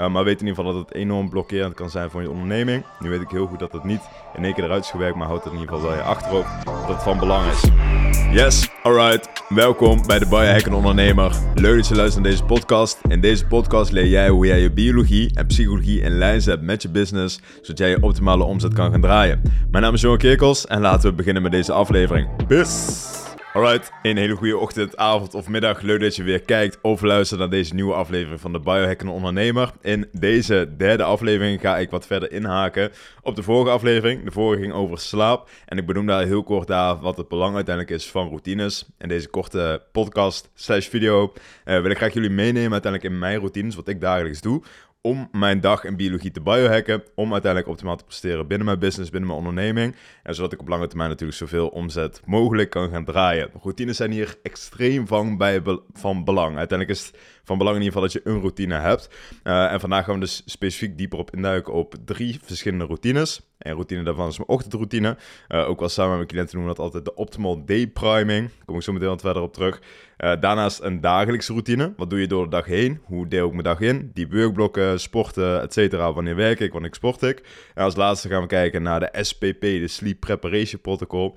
Uh, maar weet in ieder geval dat het enorm blokkerend kan zijn voor je onderneming. Nu weet ik heel goed dat het niet in één keer eruit is gewerkt, maar houd het in ieder geval wel je achterhoofd dat het van belang is. Yes, alright. Welkom bij de Biohack Ondernemer. Leuk dat je luistert naar deze podcast. In deze podcast leer jij hoe jij je biologie en psychologie in lijn zet met je business, zodat jij je optimale omzet kan gaan draaien. Mijn naam is Johan Kerkels en laten we beginnen met deze aflevering. Bis! Alright, een hele goede ochtend, avond of middag. Leuk dat je weer kijkt of luistert naar deze nieuwe aflevering van de Biohackende Ondernemer. In deze derde aflevering ga ik wat verder inhaken op de vorige aflevering. De vorige ging over slaap en ik benoem daar heel kort daar wat het belang uiteindelijk is van routines. In deze korte podcast slash video uh, wil ik graag jullie meenemen uiteindelijk in mijn routines, wat ik dagelijks doe om mijn dag in biologie te biohacken, om uiteindelijk optimaal te presteren binnen mijn business, binnen mijn onderneming. En zodat ik op lange termijn natuurlijk zoveel omzet mogelijk kan gaan draaien. Routines zijn hier extreem van, van belang. Uiteindelijk is het van belang in ieder geval dat je een routine hebt. Uh, en vandaag gaan we dus specifiek dieper op induiken op drie verschillende routines. En routine daarvan is mijn ochtendroutine. Uh, ook wel samen met mijn cliënten noemen we dat altijd de optimal day priming. Kom ik zo meteen wat verder op terug. Uh, daarnaast een dagelijkse routine. Wat doe je door de dag heen? Hoe deel ik mijn dag in? Die workblokken, sporten, et cetera. Wanneer werk ik? Wanneer sport ik? En als laatste gaan we kijken naar de SPP, de Sleep Preparation Protocol.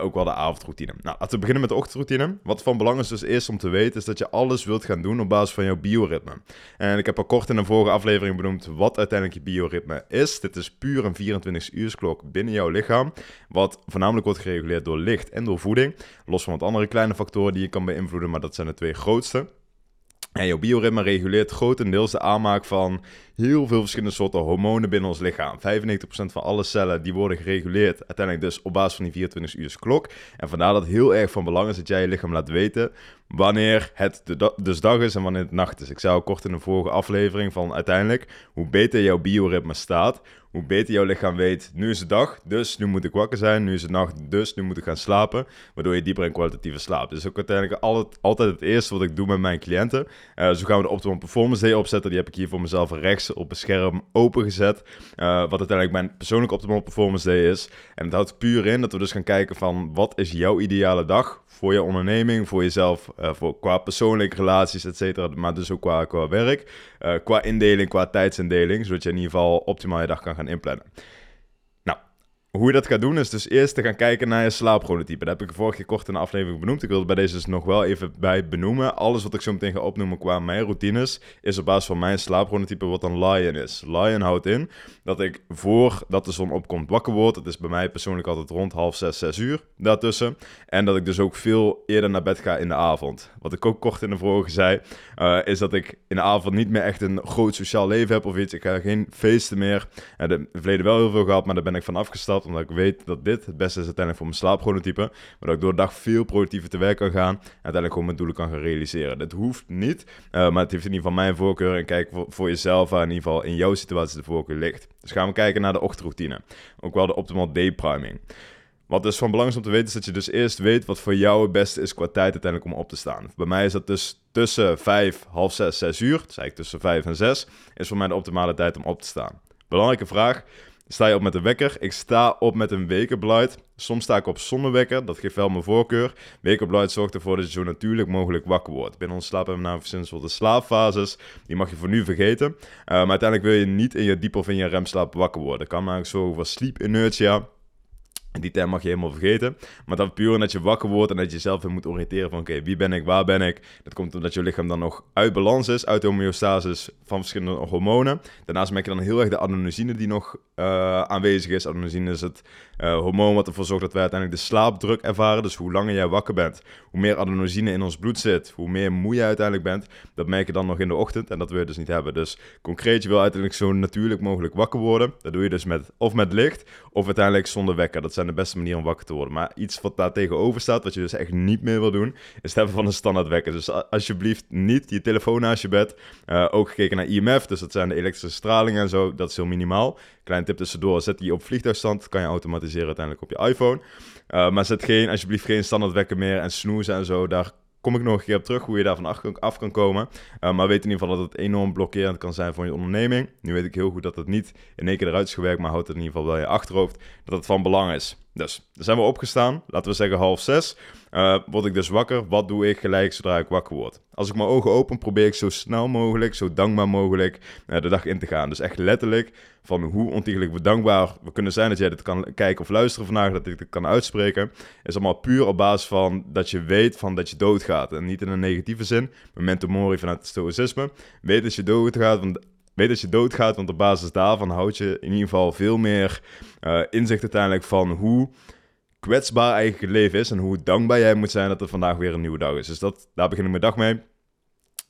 Ook wel de avondroutine. Nou, laten we beginnen met de ochtendroutine. Wat van belang is dus eerst om te weten, is dat je alles wilt gaan doen op basis van jouw bioritme. En ik heb al kort in een vorige aflevering benoemd wat uiteindelijk je bioritme is. Dit is puur een 24 uursklok binnen jouw lichaam. Wat voornamelijk wordt gereguleerd door licht en door voeding. Los van wat andere kleine factoren die je kan beïnvloeden, maar dat zijn de twee grootste. En jouw bioritme reguleert grotendeels de aanmaak van heel veel verschillende soorten hormonen binnen ons lichaam. 95% van alle cellen die worden gereguleerd uiteindelijk dus op basis van die 24 uur klok. En vandaar dat het heel erg van belang is dat jij je lichaam laat weten wanneer het dus dag is en wanneer het nacht is. Ik al kort in de vorige aflevering van uiteindelijk, hoe beter jouw bioritme staat, hoe beter jouw lichaam weet, nu is het dag, dus nu moet ik wakker zijn, nu is het nacht, dus nu moet ik gaan slapen, waardoor je dieper in kwalitatieve slaap. Dus ook uiteindelijk altijd, altijd het eerste wat ik doe met mijn cliënten. Uh, zo gaan we de Optimum Performance Day opzetten, die heb ik hier voor mezelf rechts op een scherm opengezet, uh, wat uiteindelijk mijn persoonlijke Optimal Performance Day is. En het houdt puur in dat we dus gaan kijken van, wat is jouw ideale dag voor je onderneming, voor jezelf, uh, voor, qua persoonlijke relaties, et cetera, maar dus ook qua, qua werk, qua indeling, qua tijdsindeling, zodat je in ieder geval optimaal je dag kan gaan inplannen. Hoe je dat gaat doen is dus eerst te gaan kijken naar je slaapchronotype. Dat heb ik vorige keer kort in de aflevering benoemd. Ik wil het bij deze dus nog wel even bij benoemen. Alles wat ik zo meteen ga opnoemen qua mijn routines is op basis van mijn slaapchronotype wat een lion is. Lion houdt in dat ik voordat de zon opkomt wakker word. Dat is bij mij persoonlijk altijd rond half zes, zes uur daartussen. En dat ik dus ook veel eerder naar bed ga in de avond. Wat ik ook kort in de vorige zei, uh, is dat ik in de avond niet meer echt een groot sociaal leven heb of iets. Ik ga geen feesten meer. Uh, de verleden wel heel veel gehad, maar daar ben ik van afgestapt omdat ik weet dat dit het beste is uiteindelijk voor mijn slaapchronotype. Waardoor ik door de dag veel productiever te werk kan gaan. En uiteindelijk gewoon mijn doelen kan gaan realiseren. Dat hoeft niet, uh, maar het heeft in ieder geval mijn voorkeur. En kijk voor, voor jezelf waar in ieder geval in jouw situatie de voorkeur ligt. Dus gaan we kijken naar de ochtendroutine. Ook wel de optimal day priming. Wat dus van belang is om te weten, is dat je dus eerst weet wat voor jou het beste is qua tijd uiteindelijk om op te staan. Bij mij is dat dus tussen 5, half 6, 6 uur. Dus eigenlijk tussen 5 en 6 is voor mij de optimale tijd om op te staan. Belangrijke vraag, sta je op met een wekker. Ik sta op met een wekenblight. Soms sta ik op zonder wekker, dat geeft wel mijn voorkeur. Wekenblight zorgt ervoor dat je zo natuurlijk mogelijk wakker wordt. Binnen ons slaap hebben we namelijk verschillende soorten slaapfases. Die mag je voor nu vergeten. Maar uiteindelijk wil je niet in je diep of in je remslaap wakker worden. Dat kan namelijk zorgen voor sleep inertia. Die term mag je helemaal vergeten. Maar dat puur dat je wakker wordt en dat je jezelf weer moet oriënteren van oké, wie ben ik, waar ben ik. Dat komt omdat je lichaam dan nog uit balans is, uit homeostasis van verschillende hormonen. Daarnaast merk je dan heel erg de adenosine die nog uh, aanwezig is. Adenosine is het uh, hormoon wat ervoor zorgt dat wij uiteindelijk de slaapdruk ervaren. Dus hoe langer jij wakker bent, hoe meer adenosine in ons bloed zit, hoe meer moe je uiteindelijk bent. Dat merk je dan nog in de ochtend en dat wil je dus niet hebben. Dus concreet, je wil uiteindelijk zo natuurlijk mogelijk wakker worden. Dat doe je dus met of met licht of uiteindelijk zonder wekker. Dat zijn de beste manieren om wakker te worden. Maar iets wat daar tegenover staat, wat je dus echt niet meer wil doen, is het hebben van een standaard wekker. Dus alsjeblieft niet je telefoon naast je bed. Uh, ook gekeken naar IMF, dus dat zijn de elektrische stralingen en zo. Dat is heel minimaal. Klein tip tussendoor, zet die op vliegtuigstand, kan je automatiseren uiteindelijk op je iPhone. Uh, maar zet geen, alsjeblieft geen standaard wekker meer en snoezen en zo. Daar kom ik nog een keer op terug hoe je daarvan af, af kan komen. Uh, maar weet in ieder geval dat het enorm blokkerend kan zijn voor je onderneming. Nu weet ik heel goed dat het niet in één keer eruit is gewerkt, maar houd het in ieder geval wel je achterhoofd dat het van belang is. Dus, dan zijn we opgestaan, laten we zeggen half zes. Uh, word ik dus wakker, wat doe ik gelijk zodra ik wakker word? Als ik mijn ogen open, probeer ik zo snel mogelijk, zo dankbaar mogelijk uh, de dag in te gaan. Dus echt letterlijk van hoe ontiegelijk bedankbaar we kunnen zijn dat jij dit kan kijken of luisteren vandaag, dat ik dit kan uitspreken, is allemaal puur op basis van dat je weet van dat je doodgaat. En niet in een negatieve zin, memento mori vanuit het stoïcisme. Weet dat je doodgaat, want weet dat je doodgaat, want op basis daarvan houd je in ieder geval veel meer uh, inzicht uiteindelijk van hoe kwetsbaar eigenlijk je leven is en hoe dankbaar jij moet zijn dat er vandaag weer een nieuwe dag is. Dus dat, daar begin ik mijn dag mee.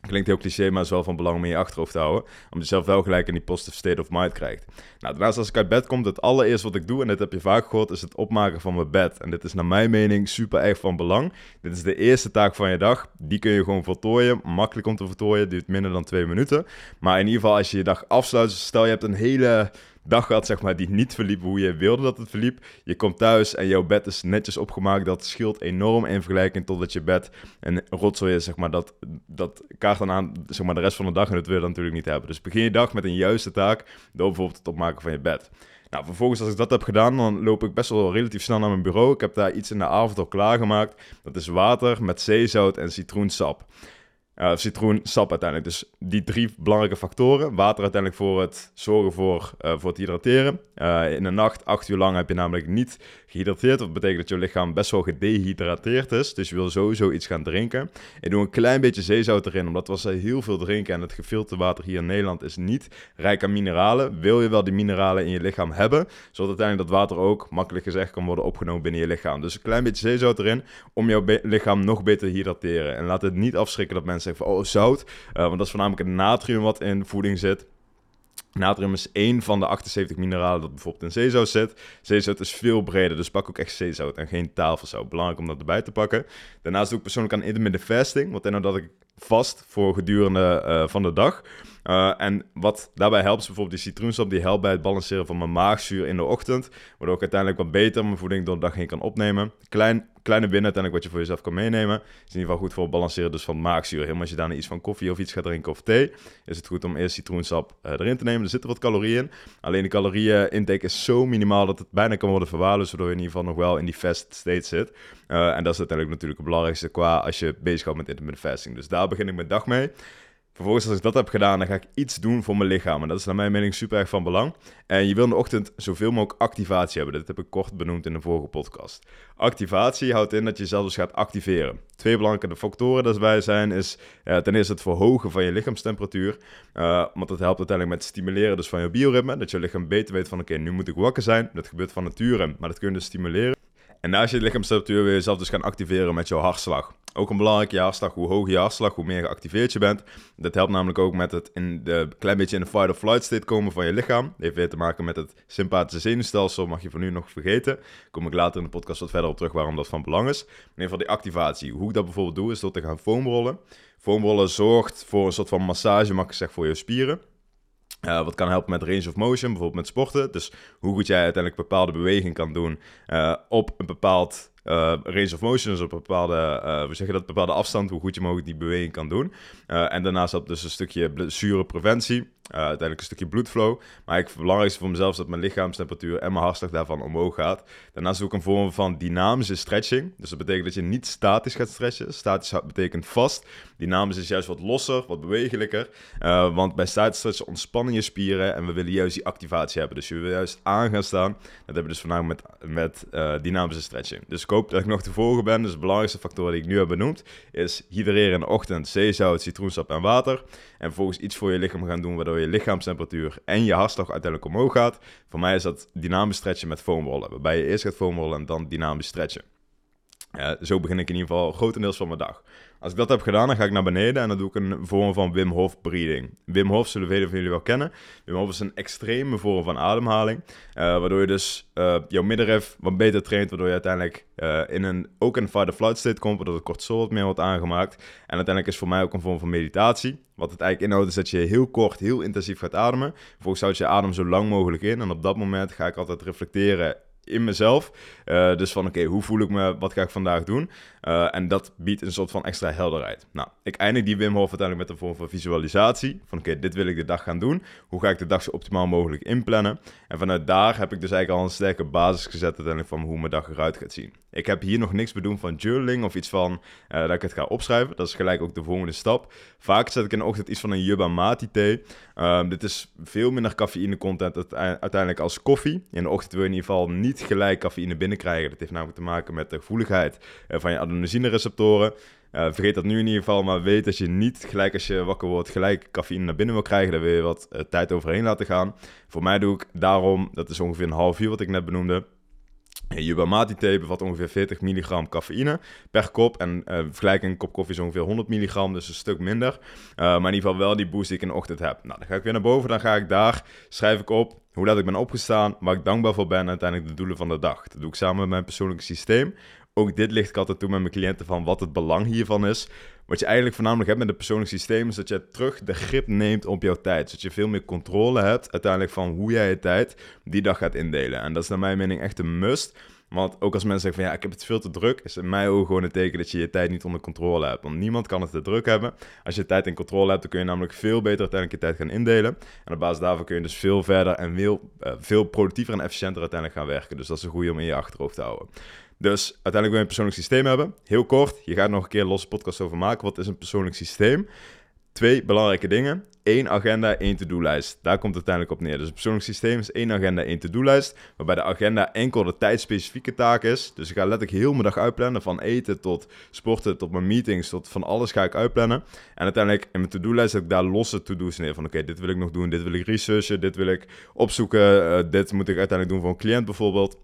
Klinkt heel cliché, maar is wel van belang om in je achterhoofd te houden. Om jezelf wel gelijk in die positive state of mind krijgt. Nou, daarnaast als ik uit bed kom, het allereerste wat ik doe, en dit heb je vaak gehoord, is het opmaken van mijn bed. En dit is naar mijn mening super erg van belang. Dit is de eerste taak van je dag. Die kun je gewoon voltooien. Makkelijk om te voltooien, duurt minder dan twee minuten. Maar in ieder geval, als je je dag afsluit, stel je hebt een hele dag gehad, zeg maar, die niet verliep hoe je wilde dat het verliep. Je komt thuis en jouw bed is netjes opgemaakt. Dat scheelt enorm in vergelijking totdat je bed een rotzooi is, zeg maar. Dat, dat kaart dan aan, zeg maar, de rest van de dag en dat wil je dan natuurlijk niet hebben. Dus begin je dag met een juiste taak door bijvoorbeeld het opmaken van je bed. Nou, vervolgens als ik dat heb gedaan, dan loop ik best wel relatief snel naar mijn bureau. Ik heb daar iets in de avond al klaargemaakt. Dat is water met zeezout en citroensap uh, citroensap uiteindelijk. Dus die drie belangrijke factoren. Water uiteindelijk voor het zorgen voor, uh, voor het hydrateren. Uh, in de nacht, acht uur lang, heb je namelijk niet gehydrateerd. Dat betekent dat je lichaam best wel gedehydrateerd is. Dus je wil sowieso iets gaan drinken. Ik doe een klein beetje zeezout erin, omdat we heel veel drinken. En het gefilterde water hier in Nederland is niet rijk aan mineralen. Wil je wel die mineralen in je lichaam hebben, zodat uiteindelijk dat water ook, makkelijk gezegd, kan worden opgenomen binnen je lichaam. Dus een klein beetje zeezout erin, om jouw lichaam nog beter te hydrateren. En laat het niet afschrikken dat mensen zeggen oh, zout. Uh, want dat is voornamelijk het natrium wat in voeding zit. Natrium is één van de 78 mineralen dat bijvoorbeeld in zeezout zit. Zeezout is veel breder, dus pak ook echt zeezout en geen tafelzout. Belangrijk om dat erbij te pakken. Daarnaast doe ik persoonlijk aan intermittent fasting, inhoudt dat ik vast voor gedurende uh, van de dag. Uh, en wat daarbij helpt is bijvoorbeeld die citroensap, die helpt bij het balanceren van mijn maagzuur in de ochtend. Waardoor ik uiteindelijk wat beter mijn voeding door de dag heen kan opnemen. Klein, kleine binnen uiteindelijk wat je voor jezelf kan meenemen. Is in ieder geval goed voor het balanceren dus van maagzuur. Helemaal als je daarna iets van koffie of iets gaat drinken of thee, is het goed om eerst citroensap uh, erin te nemen. Er zitten wat calorieën in. Alleen de calorieën intake is zo minimaal dat het bijna kan worden verwaarloosd, waardoor je in ieder geval nog wel in die fast state zit. En dat is uiteindelijk natuurlijk het belangrijkste qua als je bezig gaat met intermittent fasting. Dus daar begin ik mijn dag mee. Vervolgens, als ik dat heb gedaan, dan ga ik iets doen voor mijn lichaam. En dat is naar mijn mening super erg van belang. En je wil in de ochtend zoveel mogelijk activatie hebben. Dat heb ik kort benoemd in de vorige podcast. Activatie houdt in dat je jezelf dus gaat activeren. Twee belangrijke factoren daarbij zijn, is ten eerste het verhogen van je lichaamstemperatuur. Uh, want dat helpt uiteindelijk met het stimuleren dus van je bioritme. Dat je lichaam beter weet van, oké, nu moet ik wakker zijn. Dat gebeurt van nature, maar dat kun je dus stimuleren. En naast je lichaamstemperatuur wil je jezelf dus gaan activeren met jouw hartslag. Ook een belangrijke hartslag, hoe hoger je hartslag, hoe meer geactiveerd je bent. Dat helpt namelijk ook met het in de, klein beetje in de fight or flight state komen van je lichaam. Dat heeft weer te maken met het sympathische zenuwstelsel, mag je voor nu nog vergeten. Kom ik later in de podcast wat verder op terug waarom dat van belang is. In ieder geval die activatie. Hoe ik dat bijvoorbeeld doe, is door te gaan foamrollen. Foamrollen zorgt voor een soort van massage, mag ik zeggen, voor je spieren. Uh, wat kan helpen met range of motion, bijvoorbeeld met sporten. Dus hoe goed jij uiteindelijk bepaalde beweging kan doen uh, op een bepaald uh, range of motion, dus op een bepaalde, zeggen dat, bepaalde afstand, hoe goed je mogelijk die beweging kan doen. En daarnaast heb dus een stukje blessurepreventie, uiteindelijk een stukje bloedflow. Maar het belangrijkste voor mezelf is dat mijn lichaamstemperatuur en mijn hartslag daarvan omhoog gaat. Daarnaast ook een vorm van dynamische stretching. Dus dat betekent dat je niet statisch gaat stretchen. Statisch betekent vast. Dynamisch is juist wat losser, wat bewegelijker. want bij statisch stretchen ontspannen je spieren en we willen juist die activatie hebben. Dus je wil juist aan gaan staan. Dat hebben we dus voornamelijk met, met dynamische stretching. Dus ik hoop dat ik nog te volgen ben. Dus de belangrijkste factor die ik nu heb benoemd is hydreren in de ochtend, zeezout, citroensap en water. En vervolgens iets voor je lichaam gaan doen waardoor je lichaamstemperatuur en je hartslag uiteindelijk omhoog gaat. Voor mij is dat dynamisch stretchen met foamrollen. Waarbij je eerst gaat foamrollen en dan dynamisch stretchen. Zo begin ik in ieder geval grotendeels van mijn dag. Als ik dat heb gedaan, dan ga ik naar beneden en dan doe ik een vorm van Wim Hof breathing. Wim Hof zullen velen van jullie wel kennen. Wim Hof is een extreme vorm van ademhaling, uh, waardoor je dus uh, jouw middenrif wat beter traint, waardoor je uiteindelijk uh, in een, ook in een fight-or-flight state komt, waardoor het cortisol wat meer wordt aangemaakt. En uiteindelijk is voor mij ook een vorm van meditatie. Wat het eigenlijk inhoudt is dat je heel kort, heel intensief gaat ademen. Vervolgens houd je adem zo lang mogelijk in en op dat moment ga ik altijd reflecteren in mezelf. Uh, dus van oké, hoe voel ik me, wat ga ik vandaag doen? Uh, en dat biedt een soort van extra helderheid. Nou, ik eindig die Wim Hof uiteindelijk met een vorm van visualisatie. Van oké, dit wil ik de dag gaan doen. Hoe ga ik de dag zo optimaal mogelijk inplannen? En vanuit daar heb ik dus eigenlijk al een sterke basis gezet uiteindelijk van hoe mijn dag eruit gaat zien. Ik heb hier nog niks bedoeld van journaling of iets van uh, dat ik het ga opschrijven. Dat is gelijk ook de volgende stap. Vaak zet ik in de ochtend iets van een Yuba Mati thee. Um, dit is veel minder cafeïne content uiteindelijk als koffie. In de ochtend wil je in ieder geval niet gelijk cafeïne binnenkrijgen. Dat heeft namelijk te maken met de gevoeligheid uh, van je adenosine receptoren. Uh, vergeet dat nu in ieder geval, maar weet dat je niet gelijk als je wakker wordt gelijk cafeïne naar binnen wil krijgen. Daar wil je wat uh, tijd overheen laten gaan. Voor mij doe ik daarom, dat is ongeveer een half uur wat ik net benoemde, Yuba Mati thee bevat ongeveer 40 milligram cafeïne per kop. En uh, vergelijking, een kop koffie is ongeveer 100 milligram, dus een stuk minder. Uh, maar in ieder geval wel die boost die ik in de ochtend heb. Nou, dan ga ik weer naar boven, dan ga ik daar, schrijf ik op hoe laat ik ben opgestaan, waar ik dankbaar voor ben en uiteindelijk de doelen van de dag. Dat doe ik samen met mijn persoonlijke systeem. Ook dit ligt ik altijd toe met mijn cliënten van wat het belang hiervan is. Wat je eigenlijk voornamelijk hebt met een persoonlijk systeem is dat je terug de grip neemt op jouw tijd. Zodat je veel meer controle hebt uiteindelijk van hoe jij je tijd die dag gaat indelen. En dat is naar mijn mening echt een must. Want ook als mensen zeggen van ja, ik heb het veel te druk, is in mijn ogen gewoon een teken dat je je tijd niet onder controle hebt. Want niemand kan het te druk hebben. Als je tijd in controle hebt, dan kun je namelijk veel beter uiteindelijk je tijd gaan indelen. En op basis daarvan kun je dus veel verder en veel, uh, veel productiever en efficiënter uiteindelijk gaan werken. Dus dat is een goede om in je achterhoofd te houden. Dus uiteindelijk wil je een persoonlijk systeem hebben. Heel kort, je gaat nog een keer een losse podcast over maken. Wat is een persoonlijk systeem? Twee belangrijke dingen. Eén agenda, één to-do-lijst. Daar komt het uiteindelijk op neer. Dus een persoonlijk systeem is één agenda, één to-do-lijst. Waarbij de agenda enkel de tijdspecifieke taak is. Dus ik ga letterlijk heel mijn dag uitplannen. Van eten tot sporten, tot mijn meetings, tot van alles ga ik uitplannen. En uiteindelijk in mijn to-do-lijst heb ik daar losse to-do's neer. Van oké, dit wil ik nog doen, dit wil ik researchen, dit wil ik opzoeken. Uh, dit moet ik uiteindelijk doen voor een cliënt bijvoorbeeld.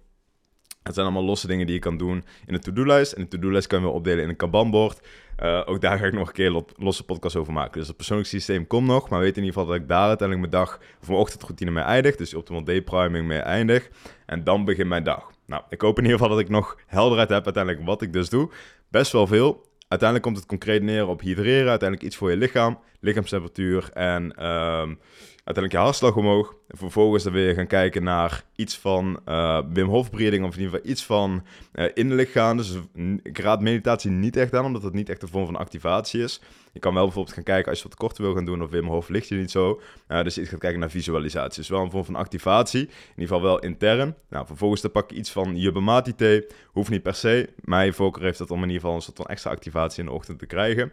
Het zijn allemaal losse dingen die je kan doen in een to-do-lijst. En de to-do-lijst kan je opdelen in een Kanban-bord. Uh, ook daar ga ik nog een keer losse podcast over maken. Dus het persoonlijk systeem komt nog. Maar weet in ieder geval dat ik daar uiteindelijk mijn dag of mijn ochtendroutine mee eindig. Dus optimal day priming mee eindig. En dan begint mijn dag. Nou, ik hoop in ieder geval dat ik nog helderheid heb uiteindelijk wat ik dus doe. Best wel veel. Uiteindelijk komt het concreet neer op hydreren. Uiteindelijk iets voor je lichaam. Lichaamstemperatuur en... Um, uiteindelijk je hartslag omhoog. En vervolgens dan weer gaan kijken naar iets van uh, Wim Hof breeding, of in ieder geval iets van uh, innerlijk gaan. Dus ik raad meditatie niet echt aan, omdat het niet echt een vorm van activatie is. Je kan wel bijvoorbeeld gaan kijken als je wat korter wil gaan doen, of Wim Hof ligt je niet zo. Uh, dus je gaat kijken naar visualisatie. Dus wel een vorm van activatie, in ieder geval wel intern. Nou, vervolgens dan pak je iets van je Mati thee. Hoeft niet per se. Mijn voorkeur heeft dat om in ieder geval een soort van extra activatie in de ochtend te krijgen.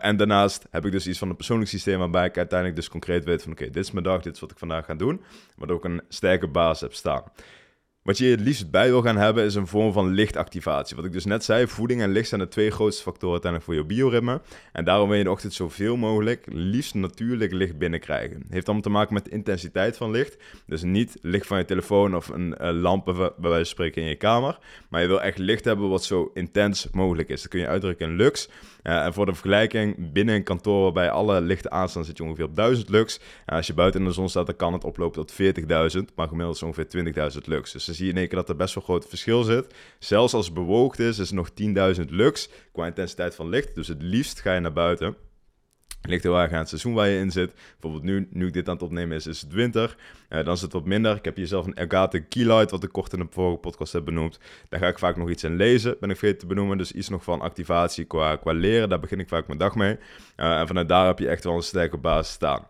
en daarnaast heb ik dus iets van persoonlijk systeem waarbij ik uiteindelijk dus concreet weet van oké, dit is mijn dag, dit is wat ik vandaag ga doen. Waardoor ik een sterke basis heb staan. Wat je het liefst bij wil gaan hebben is een vorm van lichtactivatie. Wat ik dus net zei, voeding en licht zijn de twee grootste factoren uiteindelijk voor je bioritme. En daarom wil je in de ochtend zoveel mogelijk liefst natuurlijk licht binnenkrijgen. Heeft allemaal te maken met de intensiteit van licht. Dus niet licht van je telefoon of een uh, lamp bij wijze van spreken in je kamer. Maar je wil echt licht hebben wat zo intens mogelijk is. Dat kun je uitdrukken in lux. Uh, en voor de vergelijking, binnen een kantoor waarbij alle lichten aanstaan, zit je ongeveer op 1000 lux. Uh, als je buiten in de zon staat, dan kan het oplopen tot 40.000, maar gemiddeld is ongeveer 20.000 lux. Dus dan zie je in één keer dat er best wel groot verschil zit. Zelfs als het bewoogd is, is het nog 10.000 lux qua intensiteit van licht. Dus het liefst ga je naar buiten. Ligt heel erg aan het seizoen waar je in zit. Bijvoorbeeld nu, nu ik dit aan het opnemen is, is het winter. Uh, dan is het wat minder. Ik heb hier zelf een Elgato Keylight, wat ik kort in de vorige podcast heb benoemd. Daar ga ik vaak nog iets in lezen, ben ik vergeten te benoemen. Dus iets nog van activatie qua, qua leren, daar begin ik vaak mijn dag mee. Uh, en vanuit daar heb je echt wel een sterke basis staan.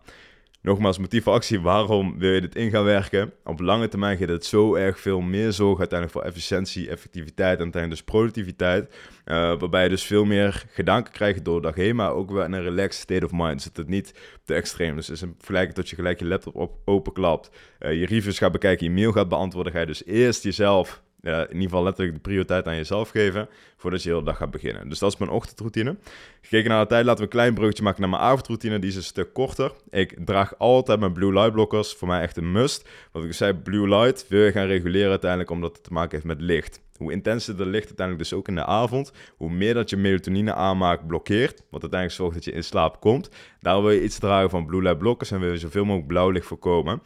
Nogmaals, motief actie, waarom wil je dit in gaan werken? Op lange termijn geeft het zo erg veel meer zorg uiteindelijk voor efficiëntie, effectiviteit en uiteindelijk dus productiviteit. Uh, waarbij je dus veel meer gedaan kan krijgen door de dag heen, maar ook wel in een relaxed state of mind. Zit het niet te extreem. Dus is een vergelijking dat je gelijk je laptop op, openklapt, uh, je reviews gaat bekijken, je mail gaat beantwoorden, ga je dus eerst jezelf in ieder geval letterlijk de prioriteit aan jezelf geven voordat je de hele dag gaat beginnen. Dus dat is mijn ochtendroutine. Gekeken naar de tijd, laten we een klein bruggetje maken naar mijn avondroutine. Die is een stuk korter. Ik draag altijd mijn blue light blokkers. Voor mij echt een must. Wat ik zei, blue light wil je gaan reguleren uiteindelijk omdat het te maken heeft met licht. Hoe intenser de licht uiteindelijk dus ook in de avond, hoe meer dat je melatonine aanmaak blokkeert, wat uiteindelijk zorgt dat je in slaap komt. Daarom wil je iets dragen van blue light blokkers en wil je zoveel mogelijk blauw licht voorkomen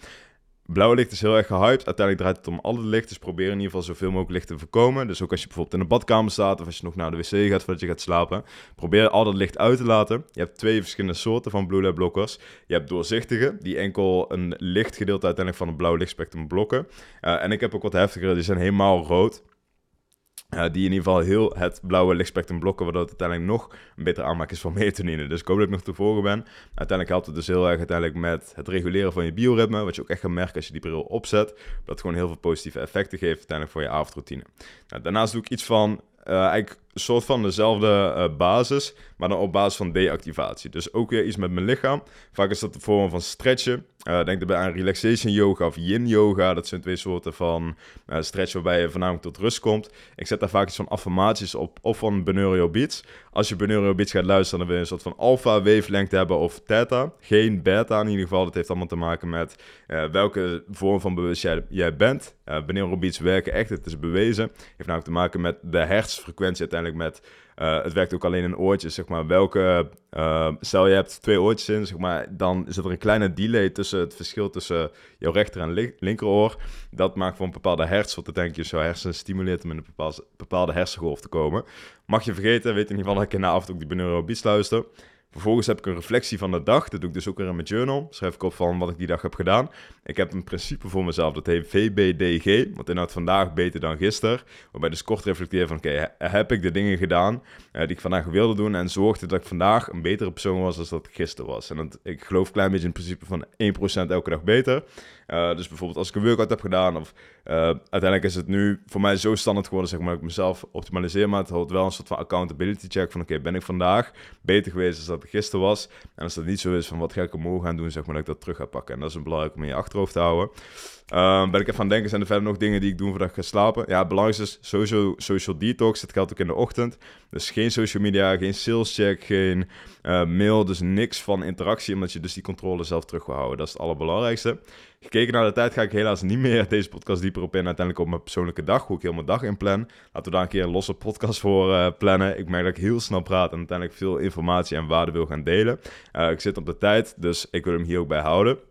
blauwe licht is heel erg gehyped. Uiteindelijk draait het om alle licht. Dus probeer in ieder geval zoveel mogelijk licht te voorkomen. Dus ook als je bijvoorbeeld in de badkamer staat of als je nog naar de wc gaat voordat je gaat slapen. Probeer al dat licht uit te laten. Je hebt twee verschillende soorten van blue light blokkers. Je hebt doorzichtige, die enkel een lichtgedeelte uiteindelijk van het blauwe lichtspectrum blokken. Uh, en ik heb ook wat heftigere, die zijn helemaal rood. Uh, die in ieder geval heel het blauwe lichtspectrum blokken, waardoor het uiteindelijk nog een betere aanmaak is van melatonine. Dus ik hoop dat ik nog te volgen ben. Uiteindelijk helpt het dus heel erg uiteindelijk met het reguleren van je bioritme, wat je ook echt gaat merken als je die bril opzet. Dat gewoon heel veel positieve effecten geeft uiteindelijk voor je avondroutine. Nou, daarnaast doe ik iets van uh, eigenlijk soort van dezelfde uh, basis, maar dan op basis van deactivatie. Dus ook weer iets met mijn lichaam. Vaak is dat de vorm van stretchen. Uh, denk daarbij aan relaxation yoga of yin yoga. Dat zijn twee soorten van uh, stretch waarbij je voornamelijk tot rust komt. Ik zet daar vaak iets van affirmaties op of van Benaurio Beats. Als je Benaurio Beats gaat luisteren, dan wil je een soort van alpha wavelength hebben of theta. Geen beta in ieder geval. Dat heeft allemaal te maken met welke vorm van bewustzijn jij bent. Uh, Beats werken echt, het is bewezen. Heeft namelijk te maken met de hersenfrequentie uiteindelijk met... Uh, het werkt ook alleen in oortjes, zeg maar. Welke... Uh, stel je hebt twee oortjes in, zeg maar. Dan zit er een kleine delay tussen het verschil tussen jouw rechter en li linkeroor. Dat maakt voor een bepaalde hersen, wat denk je, zo hersenen stimuleert om in een bepaalde, hersengolf te komen. Mag je vergeten, weet in ieder geval dat ik na toe die Beneurobeats luister. Vervolgens heb ik een reflectie van de dag. Dat doe ik dus ook weer in mijn journal. Schrijf ik op van wat ik die dag heb gedaan. Ik heb een principe voor mezelf. Dat heet VBDG. Wat inhoudt vandaag beter dan gisteren. Waarbij dus kort reflecteer van... Oké, heb ik de dingen gedaan uh, die ik vandaag wilde doen. En zorgde dat ik vandaag een betere persoon was dan dat ik gisteren was. En ik geloof een klein beetje in het principe van 1% elke dag beter. Uh, dus bijvoorbeeld als ik een workout heb gedaan. Of uh, uiteindelijk is het nu voor mij zo standaard geworden. Zeg maar dat ik mezelf optimaliseer. Maar het houdt wel een soort van accountability check. Van oké, ben ik vandaag beter geweest dan dat ik gisteren was? En als dat niet zo is van wat ga ik morgen gaan doen. Zeg maar dat ik dat terug ga pakken. En dat is een belangrijk om je achterhoofd te houden. Um, ben ik even aan het denken, zijn er verder nog dingen die ik doe voordat ik ga slapen? Ja, het belangrijkste is sowieso social detox. Dat geldt ook in de ochtend. Dus geen social media, geen sales check, geen uh, mail. Dus niks van interactie, omdat je dus die controle zelf terug wil houden. Dat is het allerbelangrijkste. Gekeken naar de tijd ga ik helaas niet meer deze podcast dieper op in. Uiteindelijk op mijn persoonlijke dag, hoe ik heel mijn dag inplan. Laten we daar een keer een losse podcast voor uh, plannen. Ik merk dat ik heel snel praat en uiteindelijk veel informatie en waarde wil gaan delen. Uh, ik zit op de tijd, dus ik wil hem hier ook bij houden.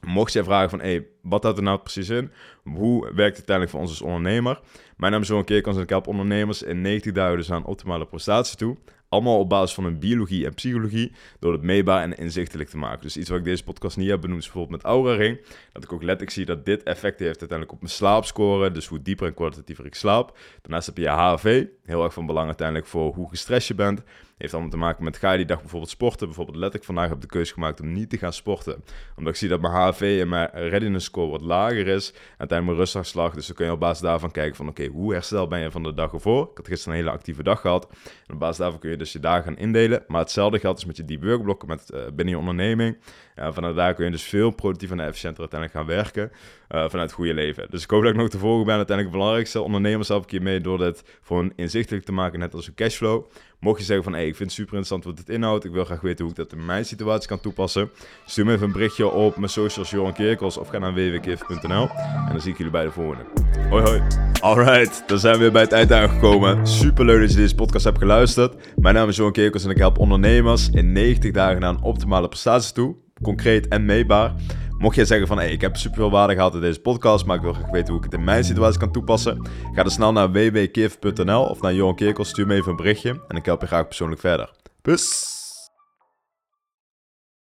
Mocht jij vragen van, hey, wat houdt er nou precies in? Hoe werkt het uiteindelijk voor ons als ondernemer? Mijn naam is Johan Keerkans en ik help ondernemers in 90 dagen dus aan optimale prestatie toe. Allemaal op basis van hun biologie en psychologie, door het meetbaar en inzichtelijk te maken. Dus iets wat ik deze podcast niet heb benoemd, is bijvoorbeeld met Aura Ring. Dat ik ook letterlijk zie dat dit effect heeft uiteindelijk op mijn slaapscore, dus hoe dieper en kwalitatiever ik slaap. Daarnaast heb je HV, heel erg van belang uiteindelijk voor hoe gestrest je bent. Heeft allemaal te maken met ga je die dag bijvoorbeeld sporten. Bijvoorbeeld letterlijk vandaag heb ik de keuze gemaakt om niet te gaan sporten. Omdat ik zie dat mijn HV en mijn readiness score wat lager is. En uiteindelijk mijn rusthartslag. Dus dan kun je op basis daarvan kijken van oké, hoe herstel ben je van de dag ervoor? Ik had gisteren een hele actieve dag gehad. En op basis daarvan kun je dus je dagen gaan indelen. Maar hetzelfde geldt dus met je deep workblokken met, uh, binnen je onderneming. Uh, vanuit daar kun je dus veel productiever en efficiënter uiteindelijk gaan werken. Uh, vanuit het goede leven. Dus ik hoop dat ik nog te volgen ben. Uiteindelijk het belangrijkste. Ondernemers zelf een keer mee door dit voor een inzichtelijk te maken. Net als een cashflow. Mocht je zeggen van, hey, ik vind het super interessant wat het inhoudt. Ik wil graag weten hoe ik dat in mijn situatie kan toepassen. Stuur me even een berichtje op mijn socials Johan Kerkels of ga naar www.kif.nl. En dan zie ik jullie bij de volgende. Hoi hoi. Alright, dan zijn we weer bij het eind aangekomen. Super leuk dat je deze podcast hebt geluisterd. Mijn naam is Johan Kerkels en ik help ondernemers in 90 dagen naar een optimale prestatie toe. Concreet en meetbaar. Mocht jij zeggen van, hey, ik heb super veel waarde gehad in deze podcast, maar ik wil graag weten hoe ik het in mijn situatie kan toepassen, ga dan snel naar www.kif.nl of naar Johan Kerkels, stuur me even een berichtje en ik help je graag persoonlijk verder. Peace!